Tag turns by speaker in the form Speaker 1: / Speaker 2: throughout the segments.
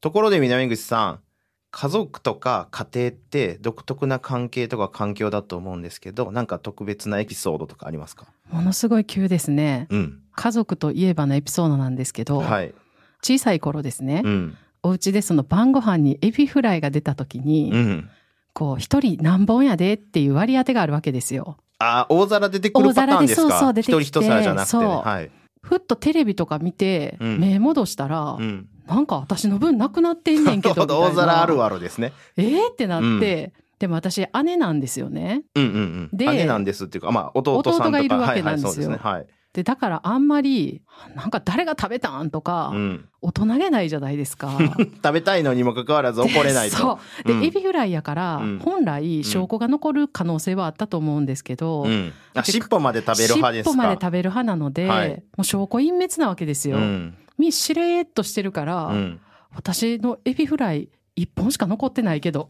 Speaker 1: ところで南口さん、家族とか家庭って独特な関係とか環境だと思うんですけど、なんか特別なエピソードとかありますか？
Speaker 2: ものすごい急ですね。
Speaker 1: うん。
Speaker 2: 家族といえばのエピソードなんですけど、
Speaker 1: はい。
Speaker 2: 小さい頃ですね、
Speaker 1: うん。
Speaker 2: お家でその晩ご飯にエビフライが出た時に、
Speaker 1: うん。
Speaker 2: こう、一人何本やでっていう割り当てがあるわけですよ。
Speaker 1: あ、大皿出てくるパターンですか？
Speaker 2: 大皿でそうそう出てきて
Speaker 1: 一人一皿じゃなくてね。はい。
Speaker 2: ふっとテレビとか見て、
Speaker 1: うん
Speaker 2: 目戻したら、
Speaker 1: うん。
Speaker 2: なんか私の分なくなってんねんけど。
Speaker 1: 大皿あるあるですね。
Speaker 2: えーってなって、でも私姉なんですよね。
Speaker 1: うんうんうん。
Speaker 2: で
Speaker 1: 姉なんですっていうか、まあ、弟。
Speaker 2: 弟がいるわけなんですよ
Speaker 1: はいはい、ですね。はい。
Speaker 2: で、だからあんまり、なんか誰が食べたんとか、
Speaker 1: うん。
Speaker 2: 大人げないじゃないですか。
Speaker 1: 食べたいのにもかかわらず怒れないと。
Speaker 2: そう。で、
Speaker 1: うん
Speaker 2: エビフライやから、
Speaker 1: うん
Speaker 2: 本来証拠が残る可能性はあったと思うんですけど、
Speaker 1: うん。あ、尻尾まで食べる派ですか？
Speaker 2: 尻尾まで食べる派なので、
Speaker 1: はい
Speaker 2: もう証拠隠滅なわけですよ。
Speaker 1: うん。
Speaker 2: 身しれーっとしてるから、
Speaker 1: うん。
Speaker 2: 私のエビフライ一本しか残ってないけど、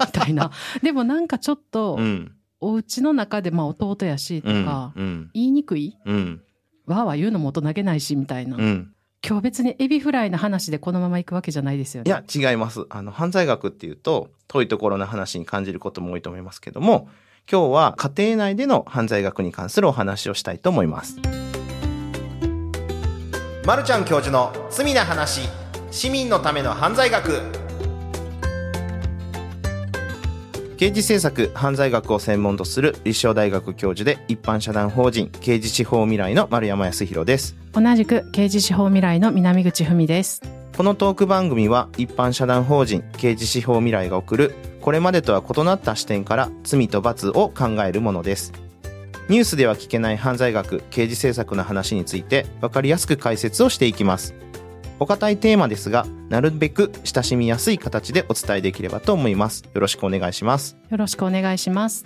Speaker 2: みたいな。でもなんかちょっと、
Speaker 1: うん。
Speaker 2: お家の中でまあ弟やしと
Speaker 1: うん。
Speaker 2: か、
Speaker 1: うん。
Speaker 2: 言いにくい？
Speaker 1: うん。
Speaker 2: わーわー言うのも大人げないし、みたいな。
Speaker 1: うん。
Speaker 2: 今日別にエビフライの話でこのまま行くわけじゃないですよね。
Speaker 1: いや、違います。あの、犯罪学っていうと、遠いところの話に感じることも多いと思いますけども、今日は家庭内での犯罪学に関するお話をしたいと思います。まるちゃん教授の罪な話、市民のための犯罪学。刑事政策犯罪学を専門とする立正大学教授で一般社団法人刑事司法未来の丸山康弘です。
Speaker 2: 同じく刑事司法未来の南口文です。
Speaker 1: このトーク番組は一般社団法人刑事司法未来が送るこれまでとは異なった視点から罪と罰を考えるものです。ニュースでは聞けない犯罪学、刑事政策の話について分かりやすく解説をしていきます。お堅いテーマですが、なるべく親しみやすい形でお伝えできればと思います。よろしくお願いします。
Speaker 2: よろしくお願いします。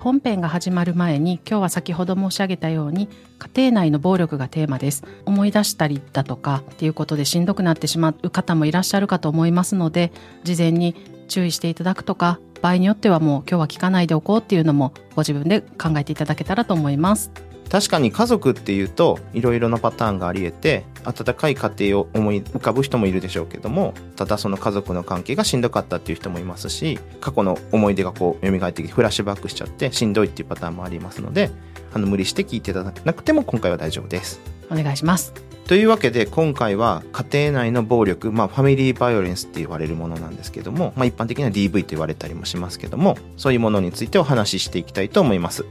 Speaker 2: 本編が始まる前に今日は先ほど申し上げたように家庭内の暴力がテーマです思い出したりだとかっていうことでしんどくなってしまう方もいらっしゃるかと思いますので事前に注意していただくとか場合によってはもう今日は聞かないでおこうっていうのもご自分で考えていただけたらと思います
Speaker 1: 確かに家族っていうといろいろなパターンがあり得て温かい家庭を思い浮かぶ人もいるでしょうけどもただその家族の関係がしんどかったっていう人もいますし過去の思い出がこう蘇ってきてフラッシュバックしちゃってしんどいっていうパターンもありますのであの無理して聞いていただかなくても今回は大丈夫です。
Speaker 2: お願いします。
Speaker 1: というわけで今回は家庭内の暴力、まあ、ファミリーバイオレンスって言われるものなんですけども、まあ、一般的には DV と言われたりもしますけどもそういうものについてお話ししていきたいと思います。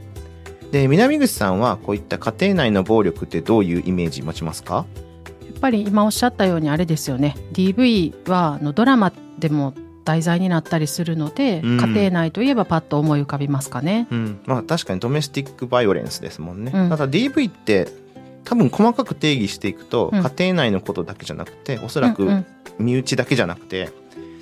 Speaker 1: で南口さんはこういった家庭内の暴力ってどういうイメージ持ちますか？
Speaker 2: やっぱり今おっしゃったようにあれですよね。DV はあのドラマでも題材になったりするので、
Speaker 1: うん。
Speaker 2: 家庭内といえばパッと思い浮かびますかね。
Speaker 1: うん。まあ確かにドメスティックバイオレンスですもんね、
Speaker 2: うん。
Speaker 1: ただ DV って多分細かく定義していくと、
Speaker 2: うん。
Speaker 1: 家庭内のことだけじゃなくておそらく身内だけじゃなくて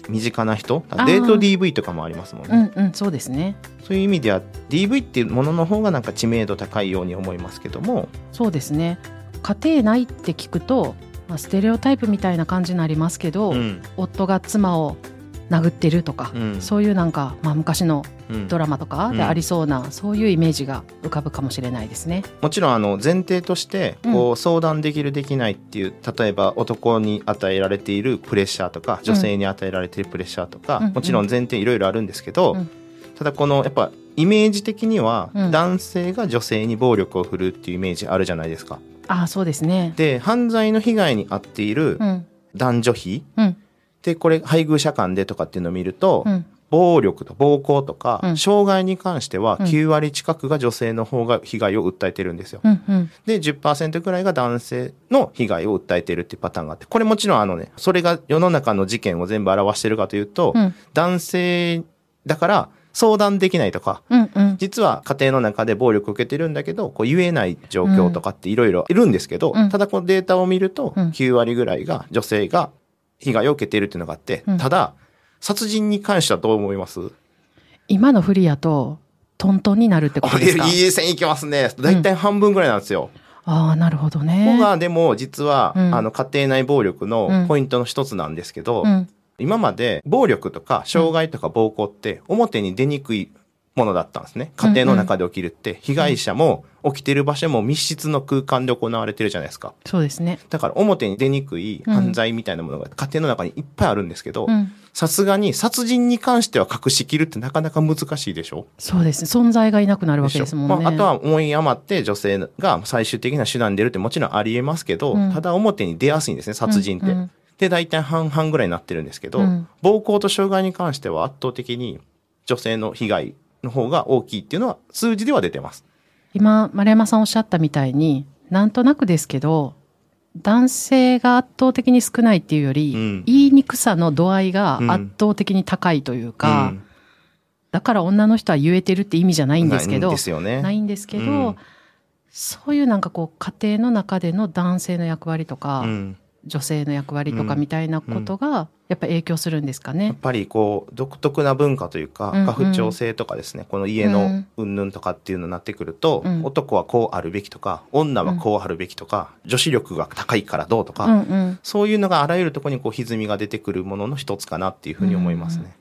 Speaker 1: 身近な人
Speaker 2: ー。
Speaker 1: デート DV とかもありますもんね、
Speaker 2: うんうんそうですね。
Speaker 1: そういう意味では DV っていうものの方がなんか知名度高いように思いますけども
Speaker 2: そうですね。家庭内って聞くと、まあ、ステレオタイプみたいな感じになりますけど、
Speaker 1: うん。
Speaker 2: 夫が妻を殴ってるとか、
Speaker 1: うん。
Speaker 2: そういうなんか、まあ、昔の
Speaker 1: うん。
Speaker 2: ドラマとかでありそうな、そういうイメージが浮かぶかもしれないですね。
Speaker 1: もちろんあの前提としてこう相談できるできないっていう例えば男に与えられているプレッシャーとか女性に与えられているプレッシャーとか、
Speaker 2: うん。
Speaker 1: もちろん前提いろいろあるんですけど、
Speaker 2: うん。
Speaker 1: ただこのやっぱイメージ的には
Speaker 2: うん。
Speaker 1: 男性が女性に暴力を振るうっていうイメージあるじゃないですか。
Speaker 2: ああそうですね。
Speaker 1: で犯罪の被害に遭っている
Speaker 2: うん。
Speaker 1: 男女比
Speaker 2: うん
Speaker 1: でこれ配偶者間でとかっていうのを見ると、
Speaker 2: うん。
Speaker 1: 暴力と暴行とか、
Speaker 2: うん。
Speaker 1: 障害に関しては
Speaker 2: うん。
Speaker 1: 9割近くが女性の方が被害を訴えてるんですよ。
Speaker 2: うんうん。
Speaker 1: で10%くらいが男性の被害を訴えてるっていうパターンがあってこれもちろんあのねそれが世の中の事件を全部表してるかというと、
Speaker 2: うん。
Speaker 1: 男性だから相談できないとか
Speaker 2: うんうん。
Speaker 1: 実は家庭の中で暴力を受けてるんだけどこう言えない状況とかっていろいろいるんですけど、
Speaker 2: うん。
Speaker 1: ただこのデータを見ると
Speaker 2: うん。
Speaker 1: 9割ぐらいが女性が被害を受けているっていうのがあって、
Speaker 2: うん。
Speaker 1: ただ殺人に関してはどう思います？
Speaker 2: 今のフリやとトントンになるってことですか？
Speaker 1: いい線いきますね。だいたい半分ぐらいなんですよ。
Speaker 2: ああなるほど
Speaker 1: ここ
Speaker 2: ね。
Speaker 1: がでも実は、
Speaker 2: うん。
Speaker 1: あの家庭内暴力のポイントの一つなんですけど、
Speaker 2: うん。
Speaker 1: 今まで暴力とか障害とか暴行って表に出にくいものだったんですね。家庭の中で起きるって、被害者も起きてる場所も密室の空間で行われてるじゃないですか。
Speaker 2: そうですね。
Speaker 1: だから表に出にくい犯罪みたいなものが家庭の中にいっぱいあるんですけど
Speaker 2: う、ん。
Speaker 1: さすがに殺人に関しては隠しきるってなかなか難しいでしょ？
Speaker 2: そうですね。存在がいなくなるわけですもんね。
Speaker 1: まあ、あとは思い余って女性が最終的な手段に出るってもちろんありえますけど、
Speaker 2: うん
Speaker 1: ただ表に出やすいんですね、殺人って。
Speaker 2: うんうん
Speaker 1: で、大体半々ぐらいになってるんですけど、
Speaker 2: うん
Speaker 1: 暴行と傷害に関しては圧倒的に女性の被害の方が大きいっていうのは数字では出てます。
Speaker 2: 今、丸山さんおっしゃったみたいに、なんとなくですけど、男性が圧倒的に少ないっていうより、
Speaker 1: うん。
Speaker 2: 言いにくさの度合いが圧倒的に高いというか、
Speaker 1: うん。
Speaker 2: だから女の人は言えてるって意味じゃないんですけど、
Speaker 1: ないんですよね。
Speaker 2: ないんですけど、
Speaker 1: うん。
Speaker 2: そういうなんかこう家庭の中での男性の役割とか、
Speaker 1: うん。
Speaker 2: 女性の役割とか
Speaker 1: うん
Speaker 2: みたいなことがやっぱ影響するんですか
Speaker 1: やっ
Speaker 2: ね。
Speaker 1: ぱりこう独特な文化というか、
Speaker 2: うんうん
Speaker 1: 家父長制とかですねこの家の云々とかっていうのになってくると、
Speaker 2: うん
Speaker 1: 男はこうあるべきとか女はこうあるべきとか、女子力が高いからどうとか、
Speaker 2: うんうん。
Speaker 1: そういうのがあらゆるところにこう歪みが出てくるものの一つかなっていうふうに思いますね。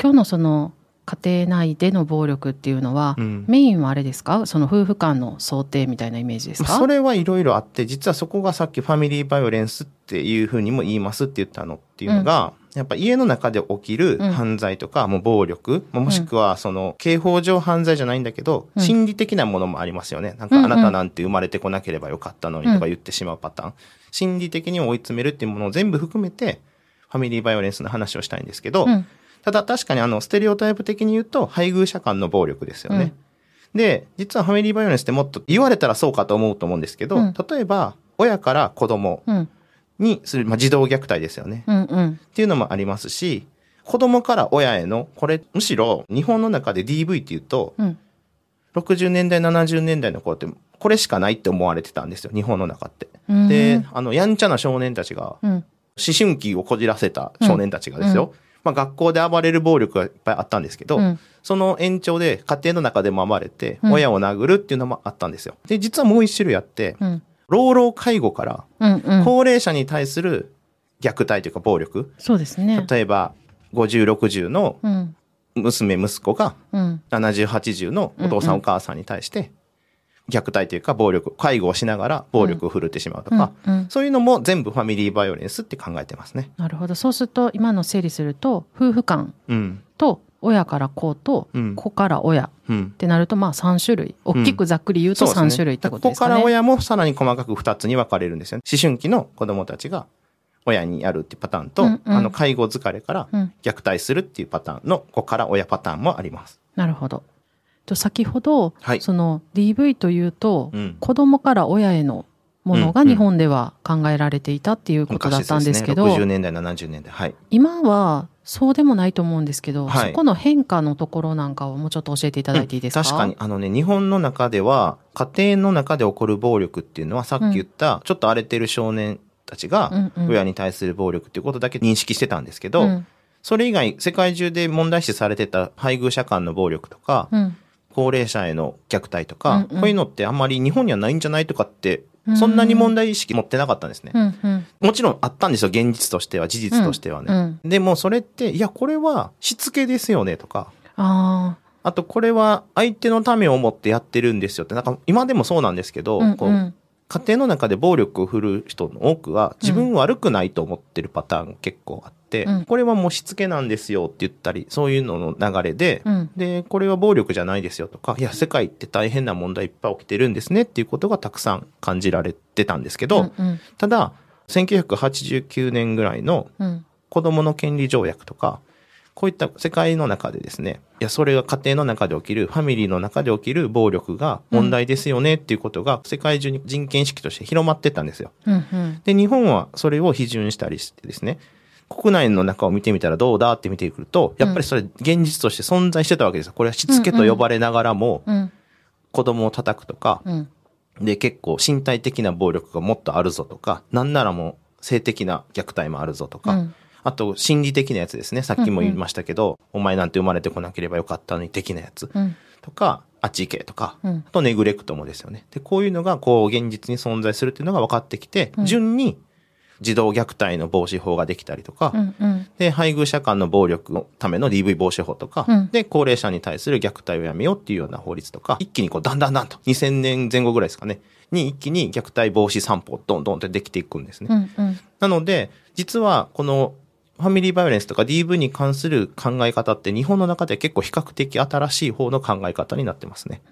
Speaker 2: 今日のその家庭内での暴力っていうのは、
Speaker 1: うん。
Speaker 2: メインはあれですか？その夫婦間の想定みたいなイメージですか？
Speaker 1: それはいろいろあって、実はそこがさっきファミリーバイオレンスっていうふうにも言いますって言ったのっていうのが、やっぱ家の中で起きる
Speaker 2: うん。
Speaker 1: 犯罪とか、もう暴力、もしくはその刑法上犯罪じゃないんだけど、
Speaker 2: うん。
Speaker 1: 心理的なものもありますよね。なん
Speaker 2: うんうん。
Speaker 1: かあなたなんて生まれてこなければよかったのにとか言ってしまうパターン。心理的に追い詰めるっていうものを全部含めて、ファミリーバイオレンスの話をしたいんですけど、
Speaker 2: うん
Speaker 1: ただ確かにあの、ステレオタイプ的に言うと、配偶者間の暴力ですよね。で、実はファミリーバイオレンスってもっと言われたらそうかと思うと思うんですけど、
Speaker 2: うん。
Speaker 1: 例えば、親から子供
Speaker 2: うん。
Speaker 1: にする、まあ、児童虐待ですよね。
Speaker 2: うんうん。
Speaker 1: っていうのもありますし、子供から親への、これ、むしろ日本の中で DV っていうと、
Speaker 2: うん。
Speaker 1: 60年代、70年代の頃って、これしかないって思われてたんですよ、日本の中って。
Speaker 2: うん。
Speaker 1: で、あの、やんちゃな少年たちが、
Speaker 2: うん。
Speaker 1: 思春期をこじらせた少年たちがですよ、まあ学校で暴れる暴力がいっぱいあったんですけど、
Speaker 2: うん。
Speaker 1: その延長で家庭の中でも暴れて、
Speaker 2: うん。
Speaker 1: 親を殴るっていうのもあったんですよ。で、実はもう一種類あって、
Speaker 2: うん。
Speaker 1: 老老介護から高齢者に対する虐待というか暴力、
Speaker 2: そうですね。
Speaker 1: 例えば50、60の
Speaker 2: うん。
Speaker 1: 娘、息子が
Speaker 2: うん。
Speaker 1: 70、80のお父さ
Speaker 2: ん。
Speaker 1: お母さんに対して虐待というか暴力、介護をしながら暴力を振るってしまうとか、
Speaker 2: うんうん
Speaker 1: そういうのも全部ファミリーバイオレンスって考えてますね。
Speaker 2: なるほど。そうすると今の整理すると夫婦間
Speaker 1: うん。
Speaker 2: と親から子と
Speaker 1: うん
Speaker 2: 子から親っ
Speaker 1: うん。
Speaker 2: てなるとまあ3種類大きくざっくり言うと3種類ってことですかね。
Speaker 1: ここから親もさらに細かく2つに分かれるんですよね。思春期の子供たちが親にやるっていうパターンと、
Speaker 2: うんうん
Speaker 1: あの介護疲れから
Speaker 2: うん
Speaker 1: 虐待するっていうパターンの子から親パターンもあります。
Speaker 2: なるほど。と先ほど、
Speaker 1: はい。
Speaker 2: その DV というと、
Speaker 1: うん。
Speaker 2: 子供から親へのものが
Speaker 1: うんうん。
Speaker 2: 日本では考えられていたっていうことだったんですけど、
Speaker 1: 昔ですね、60年代、70年代。はい。
Speaker 2: 今はそうでもないと思うんですけど、
Speaker 1: はい。
Speaker 2: そこの変化のところなんかをもうちょっと教えていただいていいですか、
Speaker 1: 確かに、あのね、日本の中では、家庭の中で起こる暴力っていうのは、さっき言った、ちょっと荒れてる少年たちが
Speaker 2: うんうん、
Speaker 1: 親に対する暴力っていうことだけ認識してたんですけど、
Speaker 2: うん。
Speaker 1: それ以外、世界中で問題視されてた配偶者間の暴力とか、
Speaker 2: うん
Speaker 1: 高齢者への虐待とか、
Speaker 2: うんうん。
Speaker 1: こういうのってあんまり日本にはないんじゃないとかって
Speaker 2: う、ん。
Speaker 1: そんなに問題意識持ってなかったんですね。
Speaker 2: うんうん。
Speaker 1: もちろんあったんですよ、現実としては、事実としてはね。
Speaker 2: うん
Speaker 1: でもそれって、いや、これはしつけですよねとか、
Speaker 2: あ
Speaker 1: あとこれは相手のためを思ってやってるんですよって、なんか今でもそうなんですけど、
Speaker 2: あ、うん。
Speaker 1: こう
Speaker 2: うん
Speaker 1: 家庭の中で暴力を振るう人の多くは自分悪くないと思ってるパターンが結構あって、
Speaker 2: うん。
Speaker 1: これはもうしつけなんですよって言ったり、そういうのの流れで、
Speaker 2: うん。
Speaker 1: で、これは暴力じゃないですよとか、いや、世界って大変な問題いっぱい起きてるんですねっていうことがたくさん感じられてたんですけど、
Speaker 2: うんうん。
Speaker 1: ただ、1989年ぐらいの
Speaker 2: うん。
Speaker 1: 子供の権利条約とか、こういった世界の中でですね、いや、それが家庭の中で起きる、ファミリーの中で起きる暴力が問題ですよねっていうことが世界中に人権意識として広まってったんですよ。
Speaker 2: うんうん。
Speaker 1: で、日本はそれを批准したりしてですね、国内の中を見てみたらどうだって見てくると、やっぱりそれ現実として存在してたわけですよ。これはしつけと呼ばれながらも、
Speaker 2: うん。
Speaker 1: 子供を叩くとか、
Speaker 2: うん。
Speaker 1: で結構身体的な暴力がもっとあるぞとか、なんならもう性的な虐待もあるぞとか、
Speaker 2: うん。
Speaker 1: あと心理的なやつですね。さっきも言いましたけど、お前なんて生まれてこなければよかったのに的なやつ
Speaker 2: うん。
Speaker 1: とか、あっち行けとか、
Speaker 2: うん。
Speaker 1: あとネグレクトもですよね。で、こういうのがこう現実に存在するっていうのが分かってきて、
Speaker 2: うん。
Speaker 1: 順に児童虐待の防止法ができたりとか、
Speaker 2: うんうん
Speaker 1: で、配偶者間の暴力のための DV 防止法とか、
Speaker 2: うん
Speaker 1: で、高齢者に対する虐待をやめようっていうような法律とか、一気にこう、だんだんだんと、2000年前後ぐらいですかね、に一気に虐待防止散歩、どんどんってできていくんですね。
Speaker 2: うんうん
Speaker 1: なので、実は、この、ファミリーバイオレンスとか DV に関する考え方って日本の中で結構比較的新しい方の考え方になってますね。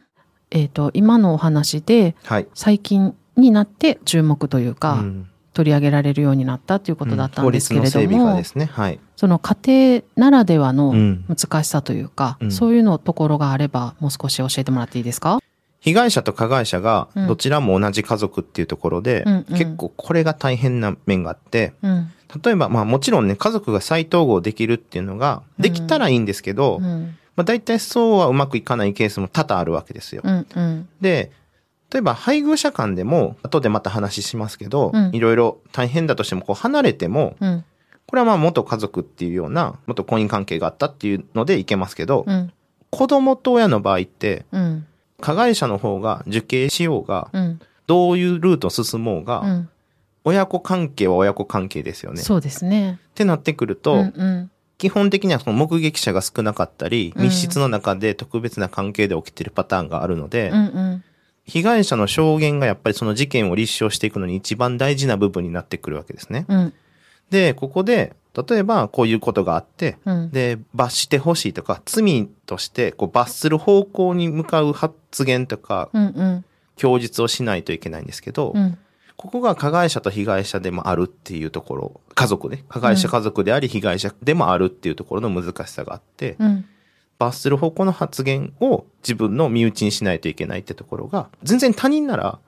Speaker 2: えっ、と今のお話で
Speaker 1: はい。
Speaker 2: 最近になって注目というか、
Speaker 1: うん
Speaker 2: 取り上げられるようになったということだったんですけれども、
Speaker 1: ですね。はい。
Speaker 2: その家庭ならではの
Speaker 1: うん。
Speaker 2: 難しさというか、
Speaker 1: うん。
Speaker 2: そういうのところがあればもう少し教えてもらっていいですか？
Speaker 1: 被害者と加害者が
Speaker 2: うん。
Speaker 1: どちらも同じ家族っていうところで、
Speaker 2: うんうん。
Speaker 1: 結構これが大変な面があって、
Speaker 2: うん。
Speaker 1: 例えばまあもちろんね、家族が再統合できるっていうのが、できたらいいんですけど、
Speaker 2: うん。
Speaker 1: まあ大体そうはうまくいかないケースも多々あるわけですよ。
Speaker 2: うんうん。
Speaker 1: で、例えば配偶者間でも、後でまた話しますけど、
Speaker 2: うん。
Speaker 1: いろいろ大変だとしても、こう離れても、
Speaker 2: うん。
Speaker 1: これはまあ元家族っていうような、元婚姻関係があったっていうのでいけますけど、
Speaker 2: うん。
Speaker 1: 子供と親の場合って、
Speaker 2: うん。
Speaker 1: 加害者の方が受刑しようが、
Speaker 2: うん。
Speaker 1: どういうルートを進もうが、
Speaker 2: うん。
Speaker 1: 親子関係は親子関係ですよね。っ
Speaker 2: そうですね。
Speaker 1: てなってくると、
Speaker 2: うんうん
Speaker 1: 基本的にはその目撃者が少なかったり、
Speaker 2: うん
Speaker 1: 密室の中で特別な関係で起きてるパターンがあるので、
Speaker 2: うんうん
Speaker 1: 被害者の証言がやっぱりその事件を立証していくのに一番大事な部分になってくるわけですね。
Speaker 2: うん。
Speaker 1: で、ここで、例えばこういうことがあって、
Speaker 2: うん。
Speaker 1: で、罰してほしいとか、罪としてこう罰する方向に向かう発言とか、
Speaker 2: うんうん。
Speaker 1: 供述をしないといけないんですけど、
Speaker 2: うん。
Speaker 1: ここが加害者と被害者でもあるっていうところ、家族ね、加害者家族であり被害者でもあるっていうところの難しさがあって、
Speaker 2: うん
Speaker 1: 罰する方向の発言を自分の身内にしないといけないってところが、全然他人なら、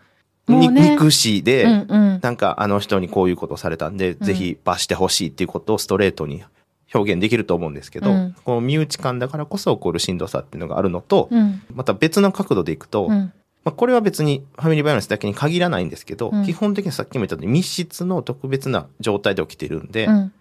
Speaker 1: 憎しで、
Speaker 2: うんうん。
Speaker 1: なんかあの人にこういうことされたんで、
Speaker 2: ん
Speaker 1: ぜひ罰してほしいっていうことをストレートに表現できると思うんですけど、
Speaker 2: うん。
Speaker 1: この身内間だからこそ起こるしんどさっていうのがあるのと、
Speaker 2: うん。
Speaker 1: また別の角度でいくと、
Speaker 2: うん。
Speaker 1: まあ、これは別にファミリーバイオレンスだけに限らないんですけど、
Speaker 2: うん。
Speaker 1: 基本的にさっきも言ったように密室の特別な状態で起きてるんで、
Speaker 2: うん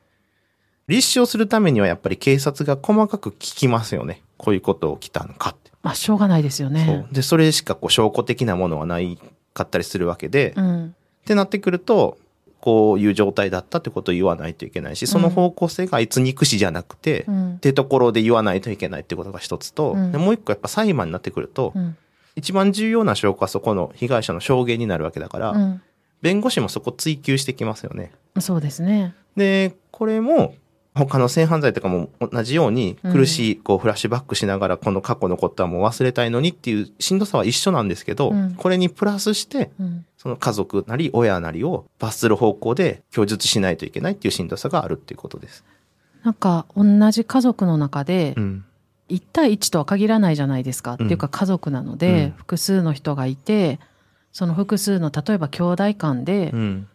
Speaker 1: 立証するためにはやっぱり警察が細かく聞きますよね。こういうこと起きたのかって。
Speaker 2: まあしょうがないですよ
Speaker 1: そ
Speaker 2: ね
Speaker 1: う。で、それしかこう証拠的なものはないかったりするわけで、
Speaker 2: うん
Speaker 1: ってなってくると、こういう状態だったってことを言わないといけないし、その方向性があいつ憎しじゃなくて、っ
Speaker 2: うん
Speaker 1: てところで言わないといけないってことが一つと、
Speaker 2: うん
Speaker 1: でもう一個やっぱ裁判になってくると、
Speaker 2: うん
Speaker 1: 一番重要な証拠はそこの被害者の証言になるわけだから、
Speaker 2: うん
Speaker 1: 弁護士もそこ追求してきますよね。
Speaker 2: そうですね。
Speaker 1: で、これも、他の性犯罪とかも同じように
Speaker 2: うん
Speaker 1: 苦しい、こうフラッシュバックしながらこの過去のことはもう忘れたいのにっていうしんどさは一緒なんですけど、
Speaker 2: うん
Speaker 1: これにプラスして、
Speaker 2: うん
Speaker 1: その家族なり親なりを罰する方向で供述しないといけないっていうしんどさがあるっていうことです。
Speaker 2: なんか同じ家族の中で
Speaker 1: うん。
Speaker 2: 1対1とは限らないじゃないですか、っていうか家族なので、
Speaker 1: うん
Speaker 2: 複数の人がいてその複数の例えば兄弟間で
Speaker 1: うん。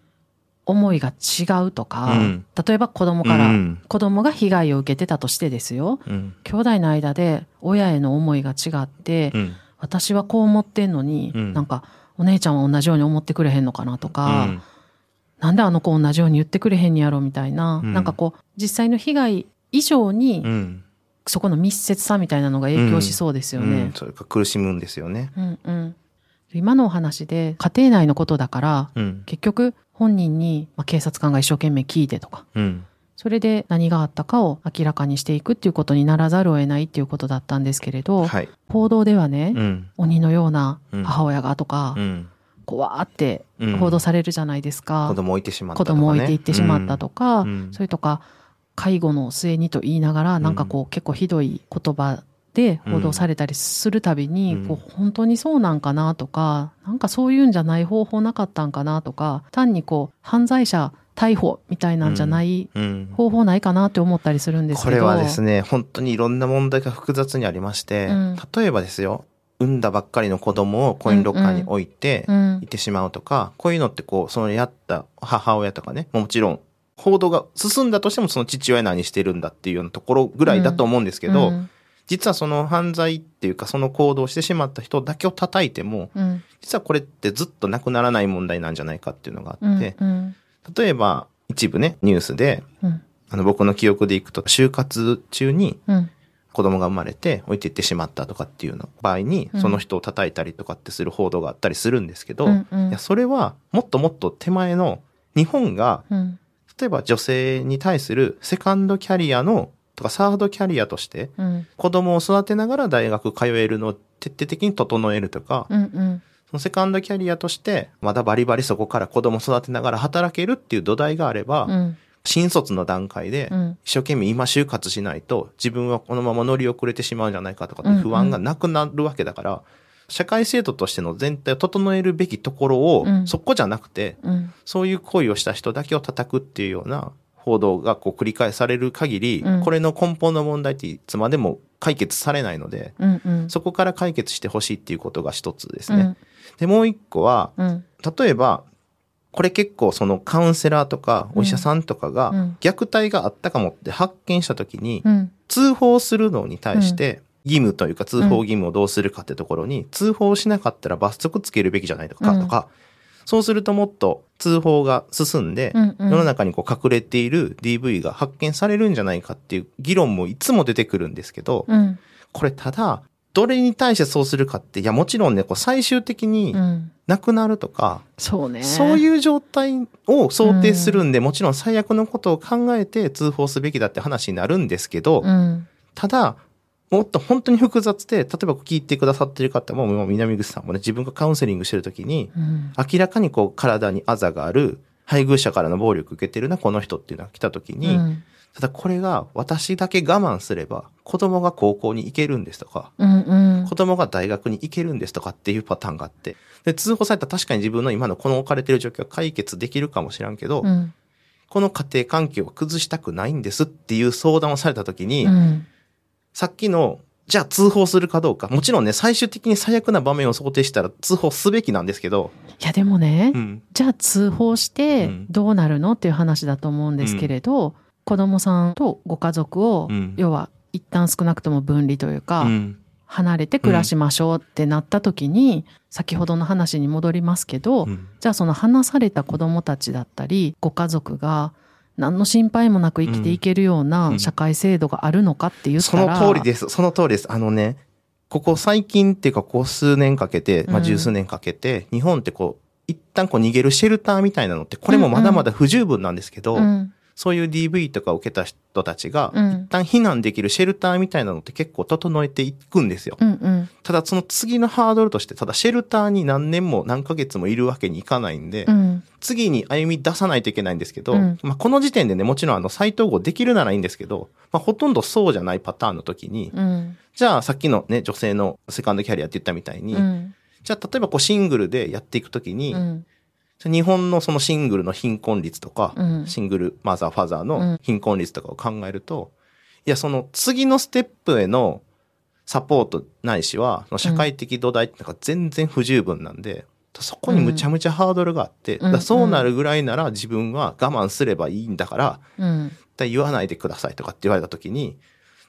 Speaker 2: 思いが違うとか、
Speaker 1: うん
Speaker 2: 例えば子供から、
Speaker 1: うん
Speaker 2: 子供が被害を受けてたとしてですよ
Speaker 1: うん。
Speaker 2: 兄弟の間で親への思いが違って、
Speaker 1: うん。
Speaker 2: 私はこう思ってんのに、
Speaker 1: うん
Speaker 2: なんかお姉ちゃんは同じように思ってくれへんのかなとか、
Speaker 1: うん
Speaker 2: なんであの子同じように言ってくれへんにやろみたいな、
Speaker 1: うん
Speaker 2: なんかこう実際の被害以上に、
Speaker 1: うん。
Speaker 2: そこの密接さみたいなのが影響しそうですよ
Speaker 1: うん
Speaker 2: ね。
Speaker 1: それか苦しむんですよね。
Speaker 2: うんうん今のお話で家庭内のことだから
Speaker 1: うん。
Speaker 2: 結局本人に、まあ、警察官が一生懸命聞いてとか
Speaker 1: うん。
Speaker 2: それで何があったかを明らかにしていくっていうことにならざるを得ないっていうことだったんですけれど、
Speaker 1: はい。
Speaker 2: 報道ではね、
Speaker 1: うん。
Speaker 2: 鬼のような
Speaker 1: うん
Speaker 2: 母親がとか、
Speaker 1: うん。
Speaker 2: こうわーって
Speaker 1: うん
Speaker 2: 報道されるじゃないですか。
Speaker 1: 子供置いてしまった
Speaker 2: 子
Speaker 1: とか、ね。
Speaker 2: 供を置いていってしまったとか、
Speaker 1: うん
Speaker 2: それとか介護の末にと言いながら、なんかこう結構ひどい言葉で報道されたりするたびに、
Speaker 1: うん。
Speaker 2: こう本当にそうなんかなとか、なんかそういうんじゃない方法なかったんかなとか、単にこう犯罪者逮捕みたいなんじゃない
Speaker 1: うん。
Speaker 2: 方法ないかなって思ったりするんですけど。
Speaker 1: これはですね、本当にいろんな問題が複雑にありまして、
Speaker 2: うん。
Speaker 1: 例えばですよ、産んだばっかりの子供をコインロッカーに置いて
Speaker 2: うん。
Speaker 1: いてしまうとか、こういうのってこう、そのやった母親とかね、もちろん、報道が進んだとしてもその父親何してるんだっていうようなところぐらいだと思うんですけど、
Speaker 2: うん
Speaker 1: 実はその犯罪っていうかその行動をしてしまった人だけを叩いても、
Speaker 2: うん。
Speaker 1: 実はこれってずっとなくならない問題なんじゃないかっていうのが
Speaker 2: うん
Speaker 1: あって、
Speaker 2: うん。
Speaker 1: 例えば一部ね、ニュースで、
Speaker 2: うん。
Speaker 1: あの僕の記憶でいくと、就活中に
Speaker 2: うん。
Speaker 1: 子供が生まれて置いていってしまったとかっていうの場合に、
Speaker 2: うん。
Speaker 1: その人を叩いたりとかってする報道があったりするんですけど、
Speaker 2: うんうん。
Speaker 1: いやそれはもっともっと手前の日本が、
Speaker 2: うん。
Speaker 1: 例えば女性に対するセカンドキャリアの、とかサードキャリアとして、
Speaker 2: うん。
Speaker 1: 子供を育てながら大学通えるのを徹底的に整えるとか、
Speaker 2: うん。うん。
Speaker 1: そのセカンドキャリアとして、まだバリバリそこから子供を育てながら働けるっていう土台があれば、
Speaker 2: うん。
Speaker 1: 新卒の段階で
Speaker 2: う、ん。
Speaker 1: 一生懸命今就活しないと、自分はこのまま乗り遅れてしまうんじゃないかとかって不安がなくなるわけだから、社会制度としての全体を整えるべきところを、
Speaker 2: うん
Speaker 1: そこじゃなくて、
Speaker 2: うん。
Speaker 1: そういう行為をした人だけを叩くっていうような報道がこう繰り返される限り、
Speaker 2: うん
Speaker 1: これの根本の問題っていつまでも解決されないので、
Speaker 2: うん。うん。
Speaker 1: そこから解決してほしいっていうことが一つですね。
Speaker 2: うん。
Speaker 1: で、もう一個は、
Speaker 2: うん。
Speaker 1: 例えば、これ結構そのカウンセラーとかお医者さんとか
Speaker 2: う
Speaker 1: が
Speaker 2: ん
Speaker 1: 虐待があったかもって発見した時に
Speaker 2: うん。
Speaker 1: 通報するのに対して義務というか通報義務をどうするかってところに通報しなかったら罰則つけるべきじゃないのかとか、そうするともっと通報が進んで
Speaker 2: うん。うん。
Speaker 1: 世の中にこう隠れている DV が発見されるんじゃないかっていう議論もいつも出てくるんですけど、
Speaker 2: うん。
Speaker 1: これただ、どれに対してそうするかって、いやもちろんね、こう最終的に
Speaker 2: うん。
Speaker 1: 亡くなるとか、
Speaker 2: そうね。
Speaker 1: そういう状態を想定するんで、もちろん最悪のことを考えて通報すべきだって話になるんですけど、
Speaker 2: うん。
Speaker 1: ただ、もっと本当に複雑で、例えば聞いてくださってる方も、もう南口さんもね、自分がカウンセリングしてるときに、
Speaker 2: うん。
Speaker 1: 明らかにこう体にあざがある、配偶者からの暴力受けてるな、この人っていうのが来たときに、
Speaker 2: うん。
Speaker 1: ただこれが私だけ我慢すれば、子供が高校に行けるんですとか、
Speaker 2: うん。うん
Speaker 1: 子。供が大学に行けるんですとかっていうパターンがあって、で、通報されたら確かに自分の今のこの置かれてる状況は解決できるかもしらんけど、
Speaker 2: うん。
Speaker 1: この家庭環境を崩したくないんですっていう相談をされた時に、
Speaker 2: うん。
Speaker 1: さっきの、じゃあ通報するかどうか、もちろんね、最終的に最悪な場面を想定したら通報すべきなんですけど、
Speaker 2: いやでもね、
Speaker 1: うん。
Speaker 2: じゃあ通報して
Speaker 1: うん。
Speaker 2: どうなるのっていう話だと思うんですけれど、子供さんとご家族を、
Speaker 1: うん。
Speaker 2: 要は一旦少なくとも分離というか、
Speaker 1: うん。
Speaker 2: 離れて暮らしましょうってなった時に、先ほどの話に戻りますけど、
Speaker 1: うん。
Speaker 2: じゃあその離された子供たちだったり、ご家族が何の心配もなく生きていけるよう
Speaker 1: うん。う
Speaker 2: なん。社会制度があるのかって言っ
Speaker 1: その通りです。その通りです。あのね、ここ最近っていうか、こう数年かけて、まあ
Speaker 2: うん
Speaker 1: 十数年かけて、日本ってこう、一旦こう逃げるシェルターみたいなのって、これもまだまだ不十分なんですけど、
Speaker 2: うん、
Speaker 1: そういう DV とかを受けた人たちが、
Speaker 2: うん。
Speaker 1: 一旦避難できるシェルターみたいなのって結構整えていくんですよ。
Speaker 2: うん、うん、
Speaker 1: ただその次のハードルとして、ただシェルターに何年も何ヶ月もいるわけにいかないんで、
Speaker 2: うん、
Speaker 1: 次に歩み出さないといけないんですけど、
Speaker 2: うん。
Speaker 1: まあこの時点でね、もちろんあの再統合できるならいいんですけど、まあほとんどそうじゃないパターンの時に、
Speaker 2: うん、
Speaker 1: じゃあさっきのね、女性のセカンドキャリアって言ったみたいに、
Speaker 2: うん、
Speaker 1: じゃあ例えばこうシングルでやっていくときに、
Speaker 2: うん、
Speaker 1: 日本のそのシングルの貧困率とか、
Speaker 2: うん。
Speaker 1: シングルマザー、ファザー
Speaker 2: うん。
Speaker 1: の貧困率とかを考えると、いや、その次のステップへのサポートないしは、その社会的土台ってのが全然不十分なんで、そこにむちゃむちゃハードルがあって、
Speaker 2: ん。
Speaker 1: だからそうなるぐらいなら自分は我慢すればいいんだから、
Speaker 2: うん、
Speaker 1: 言わないでくださいとかって言われた時に、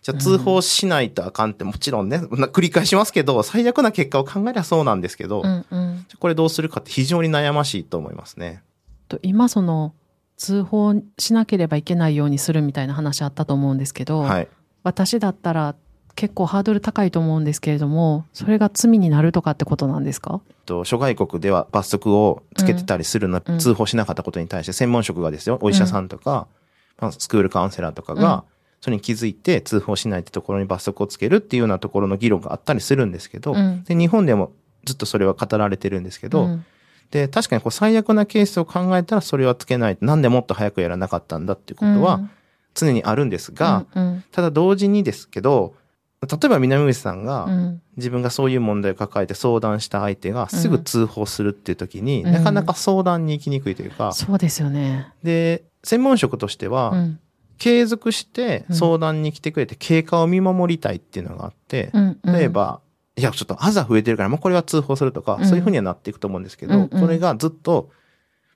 Speaker 1: じゃあ通報しないとあかんってもちろんね、な繰り返しますけど、最悪な結果を考えればそうなんですけど、
Speaker 2: うん、うん。
Speaker 1: これどうするかって非常に悩ましいと思いますね。
Speaker 2: と今その通報しなければいけないようにするみたいな話あったと思うんですけど、
Speaker 1: はい。
Speaker 2: 私だったら結構ハードル高いと思うんですけれどもそれが罪になるとかってことなんですか？
Speaker 1: と諸外国では罰則をつけてたりするの、
Speaker 2: うん
Speaker 1: 通報しなかったことに対して専門職がですよ、お医者さんとか、まあスクールカウンセラーとか
Speaker 2: うん
Speaker 1: が、それに気づいて通報しないってところに罰則をつけるっていうようなところの議論があったりするんですけど、
Speaker 2: うん。
Speaker 1: で、日本でもずっとそれは語られてるんですけど、
Speaker 2: うん。
Speaker 1: で、確かにこう最悪なケースを考えたらそれはつけない。なんでもっと早くやらなかったんだっていうことは常にあるんですが、
Speaker 2: うんうん。
Speaker 1: ただ同時にですけど、例えば南口さんが、
Speaker 2: うん。
Speaker 1: 自分がそういう問題を抱えて相談した相手がすぐ通報するっていう時に、
Speaker 2: うん。
Speaker 1: なかなか相談に行きにくいというか、
Speaker 2: そうですよね。
Speaker 1: で、専門職としては、
Speaker 2: うん
Speaker 1: 継続して相談に来てくれて経過を見守りたいっていうのがあって、例えば、いや、ちょっとあざ増えてるからもうこれは通報するとか、
Speaker 2: うん。
Speaker 1: そういうふうにはなっていくと思うんですけど、
Speaker 2: うんうん。
Speaker 1: これがずっと、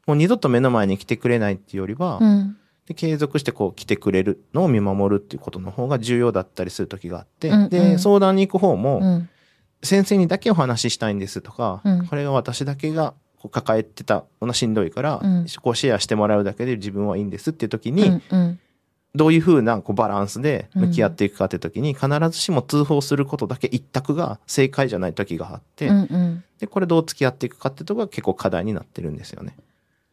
Speaker 1: もう二度と目の前に来てくれないっていうよりは、
Speaker 2: うん。
Speaker 1: で継続してこう来てくれるのを見守るっていうことの方が重要だったりする時があって、
Speaker 2: うんうん。
Speaker 1: で、相談に行く方も、
Speaker 2: うん。
Speaker 1: 先生にだけお話ししたいんですとか、
Speaker 2: うん。
Speaker 1: これが私だけがこう抱えてたのがしんどいから、
Speaker 2: うん。
Speaker 1: こうシェアしてもらうだけで自分はいいんですっていう時に、
Speaker 2: うんうん
Speaker 1: どういうふうなこうバランスで向き合っていくかって時に、必ずしも通報することだけ一択が正解じゃない時があって、
Speaker 2: うんうん。
Speaker 1: で、これどう付き合っていくかってところが結構課題になってるんですよね。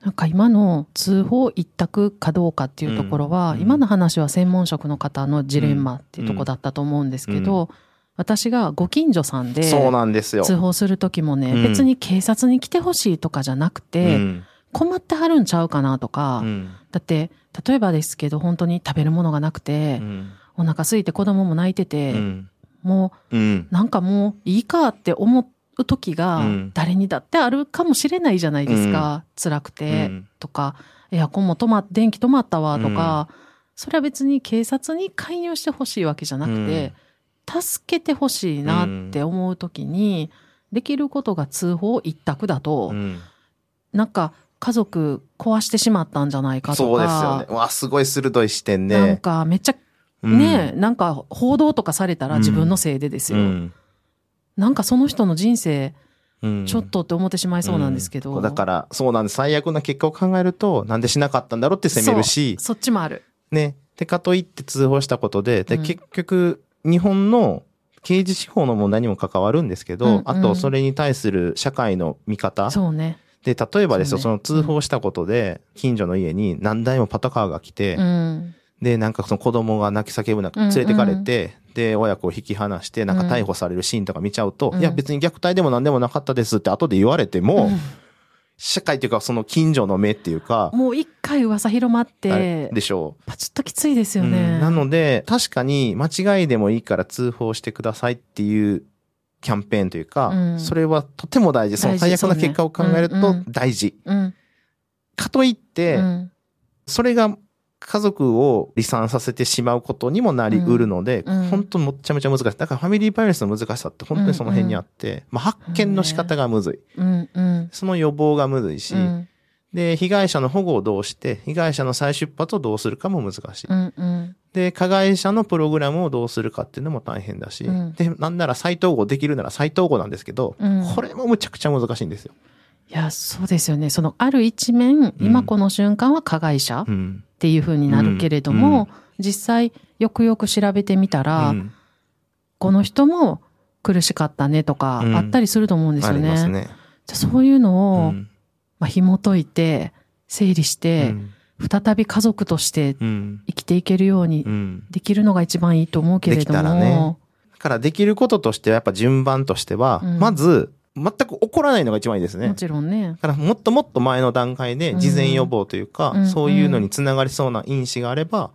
Speaker 2: なんか今の通報一択かどうかっていうところは、
Speaker 1: うん。
Speaker 2: 今の話は専門職の方のジレンマっていうところだったと思うんですけど、私がご近所さんで
Speaker 1: そうなんですよ。
Speaker 2: 通報する時もね、
Speaker 1: うん。
Speaker 2: 別に警察に来てほしいとかじゃなくて、
Speaker 1: うん。
Speaker 2: 困ってはるんちゃうかなとか、
Speaker 1: うん。
Speaker 2: だって例えばですけど本当に食べるものがなくて、
Speaker 1: うん。
Speaker 2: お腹空いて子供も泣いてて、
Speaker 1: うん。
Speaker 2: も
Speaker 1: うん。
Speaker 2: うなんかもういいかって思う時が
Speaker 1: うん。
Speaker 2: 誰にだってあるかもしれないじゃないですか、辛くて、
Speaker 1: うん。
Speaker 2: とかエアコンも止まっ電気止まったわとか、それは別に警察に介入してほしいわけじゃなくて、助けてほしいなって思う時に、できることが通報一択だと、
Speaker 1: うん。
Speaker 2: なんか家族壊してしまったんじゃないかとか
Speaker 1: そうですよね。うわ、すごい鋭い視点で。
Speaker 2: なんかめっちゃ
Speaker 1: うん
Speaker 2: ね、なんか報道とかされたら自分のせいでですよ。
Speaker 1: うん
Speaker 2: なんかその人の人生
Speaker 1: うん
Speaker 2: ちょっとって思ってしまいそうなんですけど。
Speaker 1: うんだから、そうなんです。最悪な結果を考えると、なんでしなかったんだろうって責めるし、
Speaker 2: そっちもある。
Speaker 1: ね。てかといって通報したことで、で、
Speaker 2: うん
Speaker 1: 結局、日本の刑事司法の問題にも関わるんですけど、
Speaker 2: うんうん
Speaker 1: あと、それに対する社会の見方。
Speaker 2: そうね。
Speaker 1: で、例えばですよ、
Speaker 2: そね
Speaker 1: の通報したことで、近所の家に何台もパトカーが来て、
Speaker 2: うん。
Speaker 1: で、なんかその子供が泣き叫ぶ中、
Speaker 2: うんうん
Speaker 1: 連れてかれて、で、親子を引き離して、なんか逮捕されるシーンとか見ちゃうと、
Speaker 2: うん
Speaker 1: いや別に虐待でも何でもなかったですって後で言われても、
Speaker 2: うん
Speaker 1: 社会っていうかその近所の目っていうか、
Speaker 2: もう一回噂広まって、
Speaker 1: でしょ
Speaker 2: パチッときついです
Speaker 1: う。
Speaker 2: よね。
Speaker 1: うんなので、確かに間違いでもいいから通報してくださいっていうキャンペーンというか、
Speaker 2: うん
Speaker 1: それはとても大事。その
Speaker 2: 大事
Speaker 1: 最悪な結果を考えると
Speaker 2: そうねうんうん
Speaker 1: 大事。
Speaker 2: うん。
Speaker 1: かといって、
Speaker 2: うん
Speaker 1: それが家族を離散させてしまうことにもなりうるので、
Speaker 2: うんうん
Speaker 1: 本当めちゃめちゃ難しい。だからファミリーバイオレンスの難しさって本当にその辺にあって、まあ発見の仕方がむずい。
Speaker 2: うん。うん。
Speaker 1: その予防がむずいし、
Speaker 2: うん。
Speaker 1: で、被害者の保護をどうして、被害者の再出発をどうするかも難しい。
Speaker 2: うん。うん。
Speaker 1: で、加害者のプログラムをどうするかっていうのも大変だし、
Speaker 2: うん
Speaker 1: で、なんなら再統合できるなら再統合なんですけど、
Speaker 2: うん
Speaker 1: これもむちゃくちゃ難しいんですよ。
Speaker 2: いや、そうですよね。その、ある一面、今この瞬間は加害者っ
Speaker 1: うん。
Speaker 2: ていう風になるけれども、実際、よくよく調べてみたら、
Speaker 1: うん
Speaker 2: この人も苦しかったねとか、
Speaker 1: うん
Speaker 2: あったりすると思うんです
Speaker 1: あ
Speaker 2: よね。
Speaker 1: ね。
Speaker 2: じゃあそういうのを、
Speaker 1: うん
Speaker 2: まあ、紐解いて、整理し
Speaker 1: う
Speaker 2: て、
Speaker 1: ん
Speaker 2: 再び家族として
Speaker 1: うん
Speaker 2: 生きていけるように
Speaker 1: うん
Speaker 2: できるのが一番いいと思うけれど
Speaker 1: できたら
Speaker 2: も
Speaker 1: ね。だからできることとしては、やっぱ順番としては、
Speaker 2: うん
Speaker 1: まず、全く起こらないのが一番いいですね。
Speaker 2: もちろんね
Speaker 1: だ。からもっともっと前の段階で事前予防というか、
Speaker 2: うん
Speaker 1: そういうのにつながりそうな因子があれば、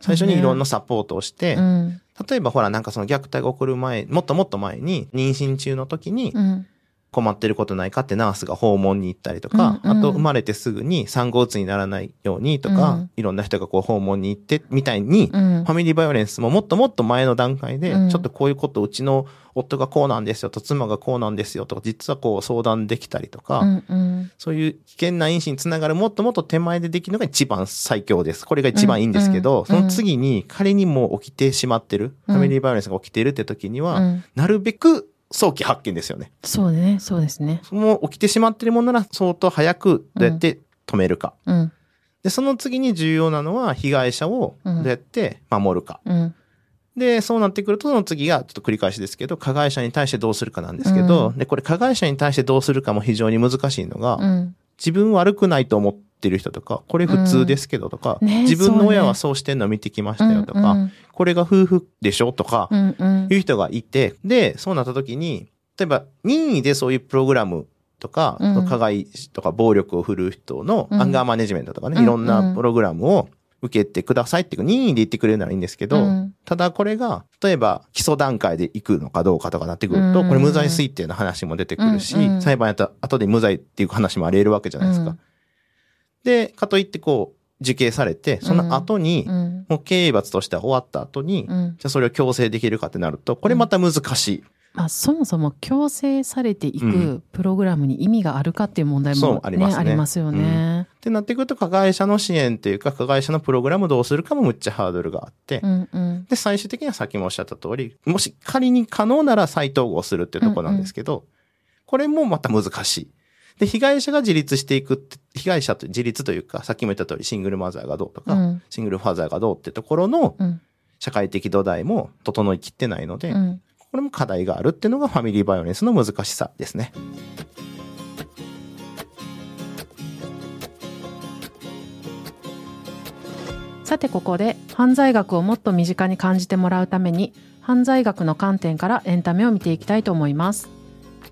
Speaker 1: 最初にいろんなサポートをして、
Speaker 2: うん。
Speaker 1: 例えばほらなんかその虐待が起こる前、もっともっと前に妊娠中の時に
Speaker 2: うん。
Speaker 1: 困ってることないかってナースが訪問に行ったりとか、
Speaker 2: うんうん。
Speaker 1: あと生まれてすぐに産後うつにならないようにとか、
Speaker 2: うん。
Speaker 1: いろんな人がこう訪問に行ってみたいに、
Speaker 2: うん。
Speaker 1: ファミリーバイオレンスももっともっと前の段階で、
Speaker 2: うん。
Speaker 1: ちょっとこういうこと、うちの夫がこうなんですよと、妻がこうなんですよとか、実はこう相談できたりとか、
Speaker 2: うんうん。
Speaker 1: そういう危険な因子につながるもっともっと手前でできるのが一番最強です。これが一番いいんですけど、
Speaker 2: うん。
Speaker 1: その次に仮にもう起きてしまってる、
Speaker 2: うん。
Speaker 1: ファミリーバイオレンスが起きてるって時には、
Speaker 2: うん。
Speaker 1: なるべく早期発見ですよね。
Speaker 2: そうね、そうですね。
Speaker 1: その起きてしまってるものなら相当早くどうやって止めるか。
Speaker 2: うん。
Speaker 1: で、その次に重要なのは被害者をどうやって守るか。
Speaker 2: うん。
Speaker 1: で、そうなってくると、その次が、ちょっと繰り返しですけど、加害者に対してどうするかなんですけど、
Speaker 2: うん
Speaker 1: で、これ加害者に対してどうするかも非常に難しいのが、
Speaker 2: うん。
Speaker 1: 自分悪くないと思ってる人とか、これ普通ですけどとか、
Speaker 2: うん。ね
Speaker 1: 自分の親はそうしてんの見てきましたよとか、
Speaker 2: うん
Speaker 1: これが夫婦でしょとか、
Speaker 2: うんうん。
Speaker 1: いう人がいて、で、そうなった時に、例えば任意でそういうプログラムとか、
Speaker 2: うん。
Speaker 1: 加害とか暴力を振るう人の
Speaker 2: うん。
Speaker 1: アンガーマネジメントとかね、
Speaker 2: うん。
Speaker 1: いろんなプログラムを受けてくださいっていうか、任意で言ってくれるならいいんですけど、
Speaker 2: うん。
Speaker 1: ただこれが、例えば基礎段階で行くのかどうかとかなってくると、
Speaker 2: うん。
Speaker 1: これ無罪推定の話も出てくるし、
Speaker 2: うん。
Speaker 1: 裁判やったら後で無罪っていう話もあり得るわけじゃないですか。
Speaker 2: うん。
Speaker 1: で、かといってこう、受刑されて、その後に、
Speaker 2: うん。
Speaker 1: もう刑罰としては終わった後に、
Speaker 2: うん。
Speaker 1: じゃあそれを強制できるかってなると、これまた難しい。
Speaker 2: まあ、そもそも強制されていうく
Speaker 1: ん。
Speaker 2: プログラムに意味があるかっていう問題
Speaker 1: そう
Speaker 2: も、
Speaker 1: ありますね。
Speaker 2: ありますよね。
Speaker 1: ってなってくると、加害者の支援というか、加害者のプログラムをどうするかもむっちゃハードルがあって、
Speaker 2: うんうん。
Speaker 1: で、最終的にはさっきもおっしゃった通り、もし仮に可能なら再統合するっていうところなんですけど、これもまた難しい。で、被害者が自立していくって、被害者と自立というか、さっきも言った通りシングルマザーがどうとか、
Speaker 2: うん。
Speaker 1: シングルファザーがどうってところの
Speaker 2: うん。
Speaker 1: 社会的土台も整いきってないので、
Speaker 2: うん
Speaker 1: これも課題があるっていうのがファミリーバイオレンスの難しさですね。
Speaker 2: さてここで犯罪学をもっと身近に感じてもらうために犯罪学の観点からエンタメを見ていきたいと思います。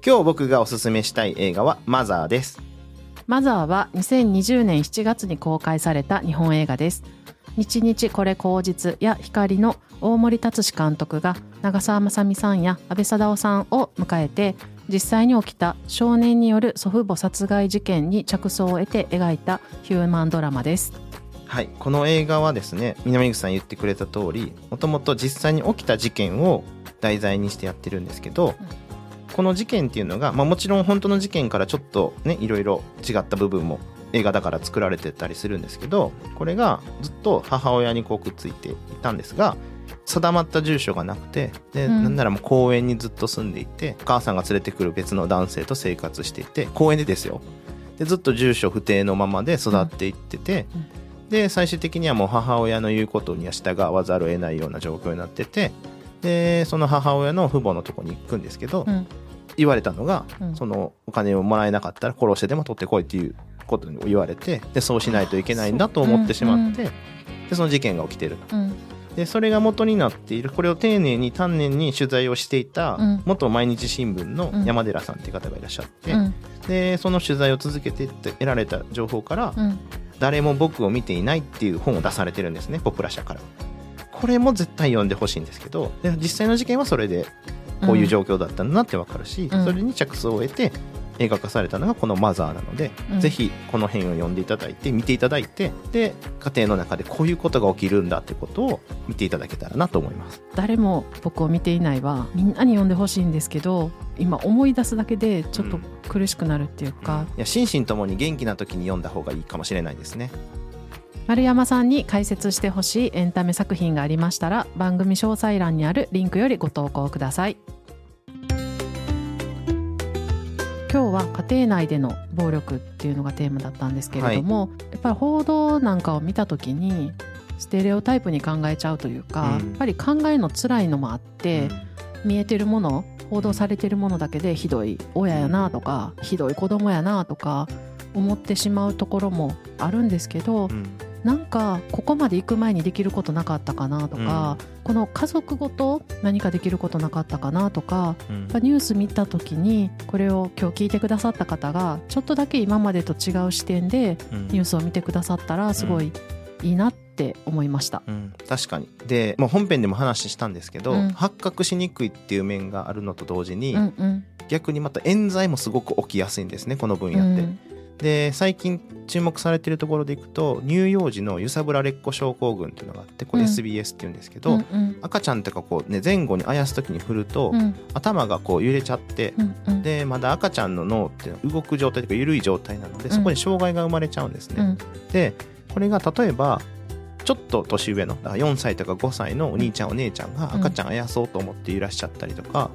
Speaker 1: 今日僕がおすすめしたい映画はマザーです。
Speaker 2: マザーは2020年7月に公開された日本映画です。日日これ口実や光の大森達史監督が長澤まさみさんや安倍貞夫さんを迎えて実際に起きた少年による祖父母殺害事件に着想を得て描いたヒューマンドラマです。
Speaker 1: はいこの映画はですね南口さん言ってくれた通りもともと実際に起きた事件を題材にしてやってるんですけど、この事件っていうのが、まあ、もちろん本当の事件からちょっとねいろいろ違った部分も映画だから作られてたりするんですけどこれがずっと母親にこうくっついていたんですが定まった住所がなくてで、
Speaker 2: うん。
Speaker 1: なんならもう公園にずっと住んでいてお母さんが連れてくる別の男性と生活していて公園でですよ。でずっと住所不定のままで育っていってて、
Speaker 2: うん。
Speaker 1: で最終的にはもう母親の言うことには従わざるを得ないような状況になっててでその母親の父母のとこに行くんですけど、
Speaker 2: うん。
Speaker 1: 言われたのが、
Speaker 2: うん。
Speaker 1: そのお金をもらえなかったら殺してでも取ってこいっていうことを言われてでそうしないといけないんだと思ってしまって、でその事件が起きてる
Speaker 2: うん
Speaker 1: でそれが元になっているこれを丁寧に丹念に取材をしていた
Speaker 2: うん。
Speaker 1: 元毎日新聞の
Speaker 2: うん。
Speaker 1: 山寺さんっていう方がいらっしゃって、
Speaker 2: うん。
Speaker 1: でその取材を続けていって得られた情報から、
Speaker 2: うん。
Speaker 1: 誰も僕を見ていないっていう本を出されてるんですねポプラ社から。これも絶対読んでほしいんですけどで実際の事件はそれでこういう状況だったんだなってわかるし、
Speaker 2: うん。
Speaker 1: それに着想を得て映画化されたのがこの「マザー」なので、
Speaker 2: うん。
Speaker 1: ぜひこの辺を読んでいただいて見ていただいてで家庭の中でこういうことが起きるんだってことを見ていただけたらなと思います。
Speaker 2: 誰も僕を見ていないはみんなに読んでほしいんですけど今思い出すだけでちょっと苦しくなるっていうか、
Speaker 1: いや心身ともに元気な時に読んだ方がいいかもしれないですね。
Speaker 2: 丸山さんに解説してほしいエンタメ作品がありましたら番組詳細欄にあるリンクよりご投稿ください今日は家庭内での暴力っていうのがテーマだったんですけれども、やっぱり報道なんかを見た時にステレオタイプに考えちゃうというか、
Speaker 1: うん。
Speaker 2: やっぱり考えるの辛いのもあって、見えてるもの報道されてるものだけでひどい親やなとかひどい子供やなとか思ってしまうところもあるんですけど、
Speaker 1: うん
Speaker 2: なんかここまで行く前にできることなかったかなとか、この家族ごと何かできることなかったかなとか
Speaker 1: うん。
Speaker 2: ニュース見た時にこれを今日聞いてくださった方がちょっとだけ今までと違う視点で
Speaker 1: うん。
Speaker 2: ニュースを見てくださったらすごいいいなって思いました。
Speaker 1: うん、確かに。で、まあ、本編でも話したんですけど、
Speaker 2: うん。
Speaker 1: 発覚しにくいっていう面があるのと同時に、
Speaker 2: うんうん。
Speaker 1: 逆にまた冤罪もすごく起きやすいんですねこの分野って。
Speaker 2: うん
Speaker 1: で最近注目されてるところでいくと乳幼児の揺さぶられっ子症候群っていうのがあってこれ
Speaker 2: うん。
Speaker 1: SBS っていうんですけど、
Speaker 2: うんうん。
Speaker 1: 赤ちゃんとかこう、ね、前後にあやす時に振ると、
Speaker 2: うん。
Speaker 1: 頭がこう揺れちゃって、
Speaker 2: うんうん。
Speaker 1: でまだ赤ちゃんの脳っていうのは動く状態とか緩い状態なので
Speaker 2: うん。
Speaker 1: そこに障害が生まれちゃうんですね。
Speaker 2: うん。
Speaker 1: でこれが例えばちょっと年上のだから4歳とか5歳のお兄ちゃんお姉ちゃんが赤ちゃんあやそうと思っていらっしゃったりとか、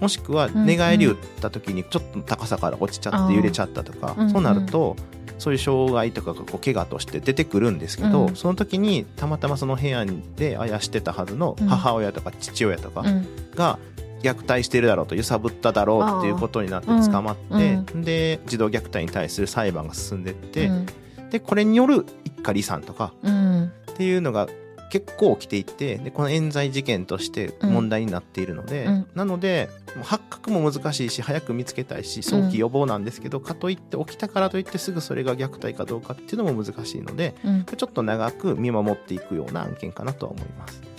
Speaker 1: もしくは
Speaker 2: ん
Speaker 1: 寝返り打った時にちょっと高さから落ちちゃって揺れちゃったとか、
Speaker 2: あー。
Speaker 1: そうなると、そういう障害とかがこう怪我として出てくるんですけど、
Speaker 2: うん。
Speaker 1: その時にたまたまその部屋であやしてたはずの母親とか父親とか
Speaker 2: うん。
Speaker 1: が虐待してるだろうと揺さぶっただろうっていうことになって捕まって、で児童虐待に対する裁判が進んでって、
Speaker 2: うん。
Speaker 1: でこれによる一家離散とか
Speaker 2: うん。
Speaker 1: っていうのが結構起きていてでこの冤罪事件として問題になっているので、
Speaker 2: うん。
Speaker 1: なので発覚も難しいし早く見つけたいし早期予防なんですけど、かといって起きたからといってすぐそれが虐待かどうかっていうのも難しいので
Speaker 2: うん。
Speaker 1: ちょっと長く見守っていくような案件かなとは思います。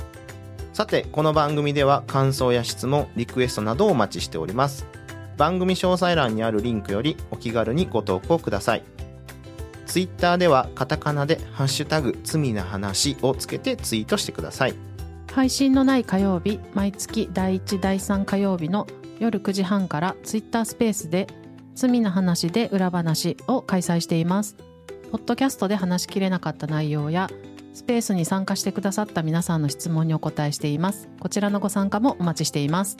Speaker 1: さてこの番組では感想や質問リクエストなどをお待ちしております番組詳細欄にあるリンクよりお気軽にご投稿くださいツイッターではカタカナで「ハッシュタグ罪な話」をつけてツイートしてください。
Speaker 2: 配信のない火曜日毎月第1第3火曜日の夜9時半からツイッタースペースで「罪な話で裏話」を開催しています。ポッドキャストで話しきれなかった内容やスペースに参加してくださった皆さんの質問にお答えしています。こちらのご参加もお待ちしています。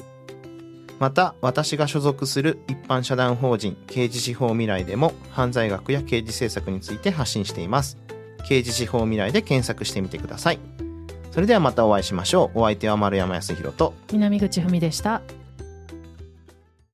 Speaker 1: また私が所属する一般社団法人刑事司法未来でも犯罪学や刑事政策について発信しています。刑事司法未来で検索してみてください。それではまたお会いしましょう。お相手は丸山康弘と
Speaker 2: 南口文でした